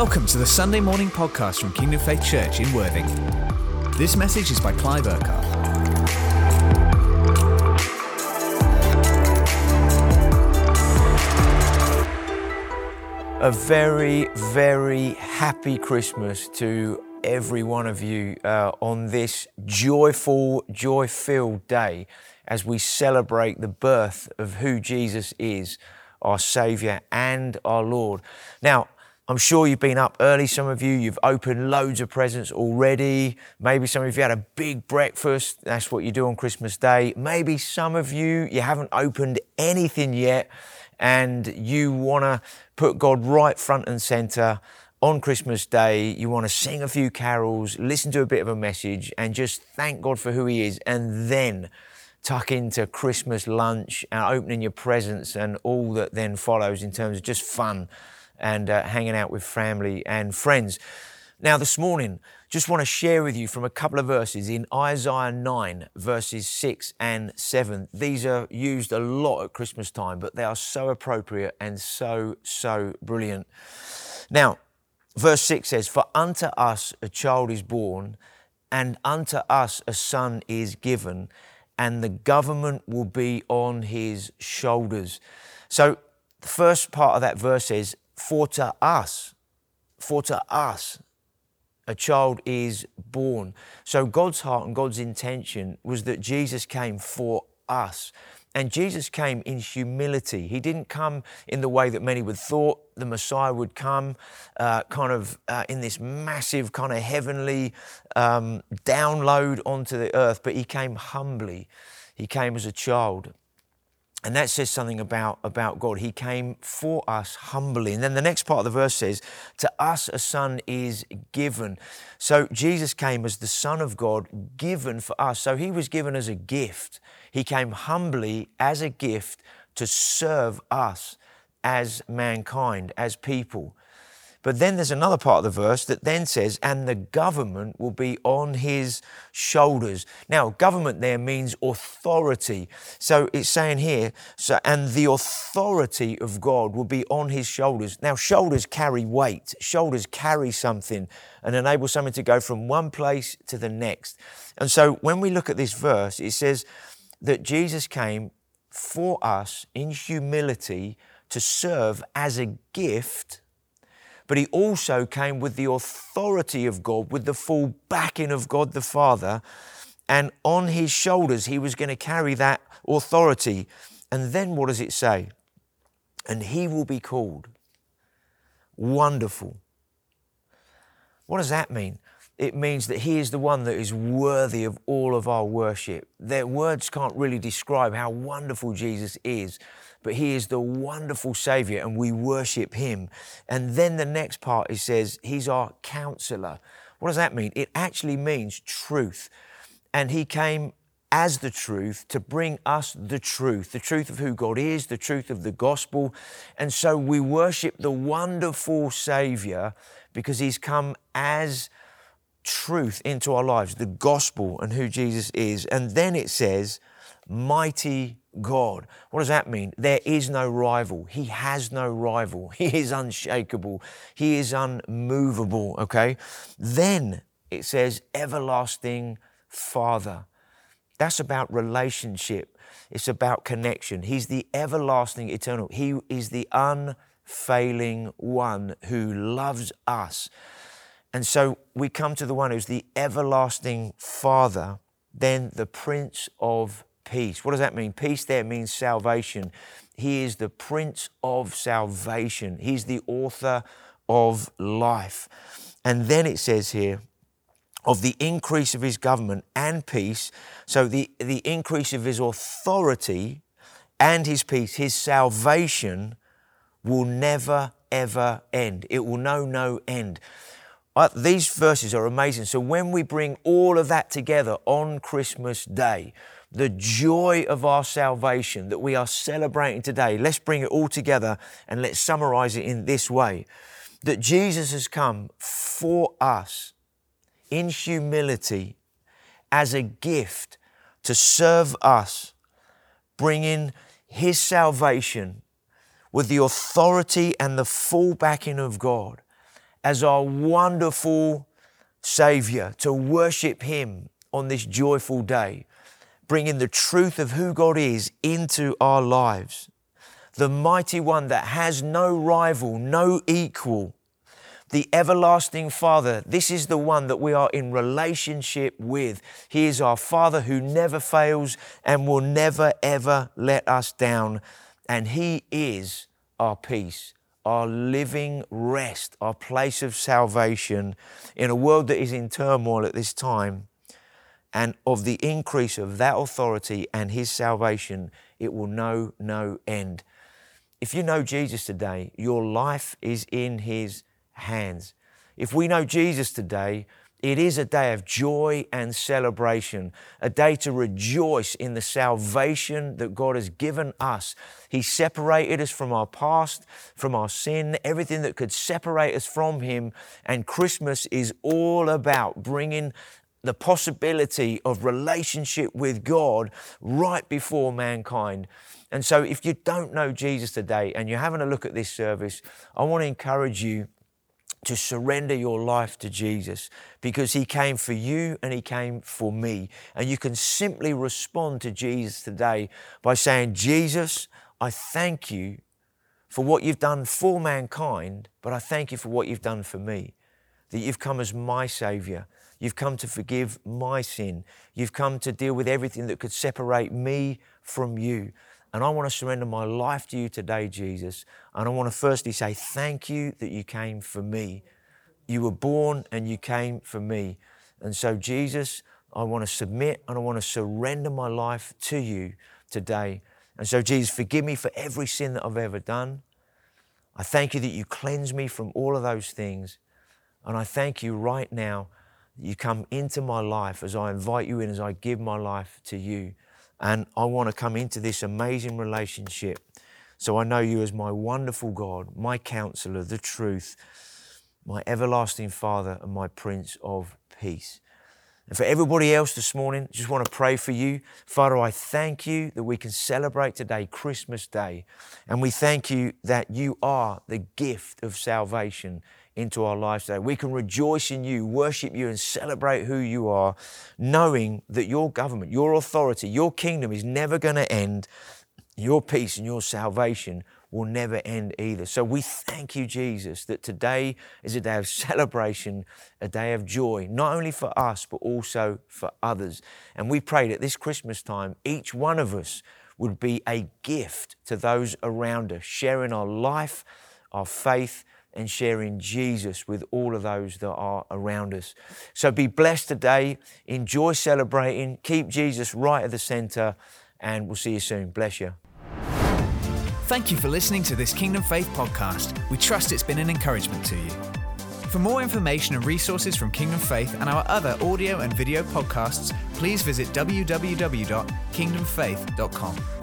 Welcome to the Sunday morning podcast from Kingdom Faith Church in Worthing. This message is by Clive Urquhart. A very, very happy Christmas to every one of you uh, on this joyful, joy filled day as we celebrate the birth of who Jesus is, our Saviour and our Lord. Now, I'm sure you've been up early, some of you. You've opened loads of presents already. Maybe some of you had a big breakfast. That's what you do on Christmas Day. Maybe some of you, you haven't opened anything yet and you want to put God right front and center on Christmas Day. You want to sing a few carols, listen to a bit of a message, and just thank God for who He is. And then tuck into Christmas lunch and opening your presents and all that then follows in terms of just fun and uh, hanging out with family and friends. Now, this morning, just want to share with you from a couple of verses in Isaiah 9, verses 6 and 7. These are used a lot at Christmas time, but they are so appropriate and so, so brilliant. Now, verse 6 says, For unto us a child is born, and unto us a son is given, and the government will be on his shoulders. So, the first part of that verse says, for to us, for to us, a child is born. So God's heart and God's intention was that Jesus came for us. And Jesus came in humility. He didn't come in the way that many would thought the Messiah would come, uh, kind of uh, in this massive, kind of heavenly um, download onto the earth, but he came humbly. He came as a child. And that says something about, about God. He came for us humbly. And then the next part of the verse says, To us a son is given. So Jesus came as the Son of God, given for us. So he was given as a gift. He came humbly as a gift to serve us as mankind, as people. But then there's another part of the verse that then says, and the government will be on his shoulders. Now, government there means authority. So it's saying here, so, and the authority of God will be on his shoulders. Now, shoulders carry weight, shoulders carry something and enable something to go from one place to the next. And so when we look at this verse, it says that Jesus came for us in humility to serve as a gift but he also came with the authority of God, with the full backing of God the Father. And on his shoulders, he was going to carry that authority. And then what does it say? And he will be called Wonderful. What does that mean? It means that he is the one that is worthy of all of our worship. Their words can't really describe how wonderful Jesus is but He is the wonderful Savior and we worship Him. And then the next part, it says, He's our counselor. What does that mean? It actually means truth. And He came as the truth to bring us the truth, the truth of who God is, the truth of the gospel. And so we worship the wonderful Savior because He's come as truth into our lives, the gospel and who Jesus is. And then it says, mighty God. What does that mean? There is no rival. He has no rival. He is unshakable. He is unmovable, okay? Then it says, everlasting Father. That's about relationship. It's about connection. He's the everlasting, eternal. He is the unfailing one who loves us. And so we come to the one who's the everlasting Father, then the Prince of peace. What does that mean? Peace there means salvation. He is the Prince of salvation, He's the author of life. And then it says here, of the increase of his government and peace. So, the, the increase of his authority and his peace, his salvation will never, ever end. It will know no end. Uh, these verses are amazing. So, when we bring all of that together on Christmas Day, the joy of our salvation that we are celebrating today. Let's bring it all together and let's summarize it in this way that Jesus has come for us in humility as a gift to serve us, bringing His salvation with the authority and the full backing of God as our wonderful Savior, to worship Him on this joyful day, bringing the truth of who God is into our lives. The mighty one that has no rival, no equal, the everlasting Father. This is the one that we are in relationship with. He is our Father who never fails and will never, ever let us down. And He is our peace, our living rest, our place of salvation in a world that is in turmoil at this time. And of the increase of that authority and His salvation, it will know no end. If you know Jesus today, your life is in His hands. If we know Jesus today, it is a day of joy and celebration, a day to rejoice in the salvation that God has given us. He separated us from our past, from our sin, everything that could separate us from Him. And Christmas is all about bringing the possibility of relationship with God right before mankind. And so, if you don't know Jesus today and you're having a look at this service, I want to encourage you to surrender your life to Jesus because He came for you and He came for me. And you can simply respond to Jesus today by saying, Jesus, I thank you for what you've done for mankind, but I thank you for what you've done for me. That you've come as my Savior. You've come to forgive my sin. You've come to deal with everything that could separate me from you. And I want to surrender my life to you today, Jesus. And I want to firstly say thank you that you came for me. You were born and you came for me. And so, Jesus, I want to submit and I want to surrender my life to you today. And so, Jesus, forgive me for every sin that I've ever done. I thank you that you cleanse me from all of those things. And I thank you right now you come into my life as I invite you in, as I give my life to you. And I want to come into this amazing relationship. So I know you as my wonderful God, my counselor, the truth, my everlasting Father, and my Prince of Peace. And for everybody else this morning, just want to pray for you. Father, I thank you that we can celebrate today, Christmas Day. And we thank you that you are the gift of salvation into our lives today. We can rejoice in you, worship you, and celebrate who you are, knowing that your government, your authority, your kingdom is never going to end. Your peace and your salvation will never end either. So we thank you, Jesus, that today is a day of celebration, a day of joy, not only for us, but also for others. And we pray that this Christmas time, each one of us would be a gift to those around us, sharing our life, our faith, and sharing Jesus with all of those that are around us. So be blessed today. Enjoy celebrating. Keep Jesus right at the center, and we'll see you soon. Bless you. Thank you for listening to this Kingdom Faith podcast. We trust it's been an encouragement to you. For more information and resources from Kingdom Faith and our other audio and video podcasts, please visit www.kingdomfaith.com.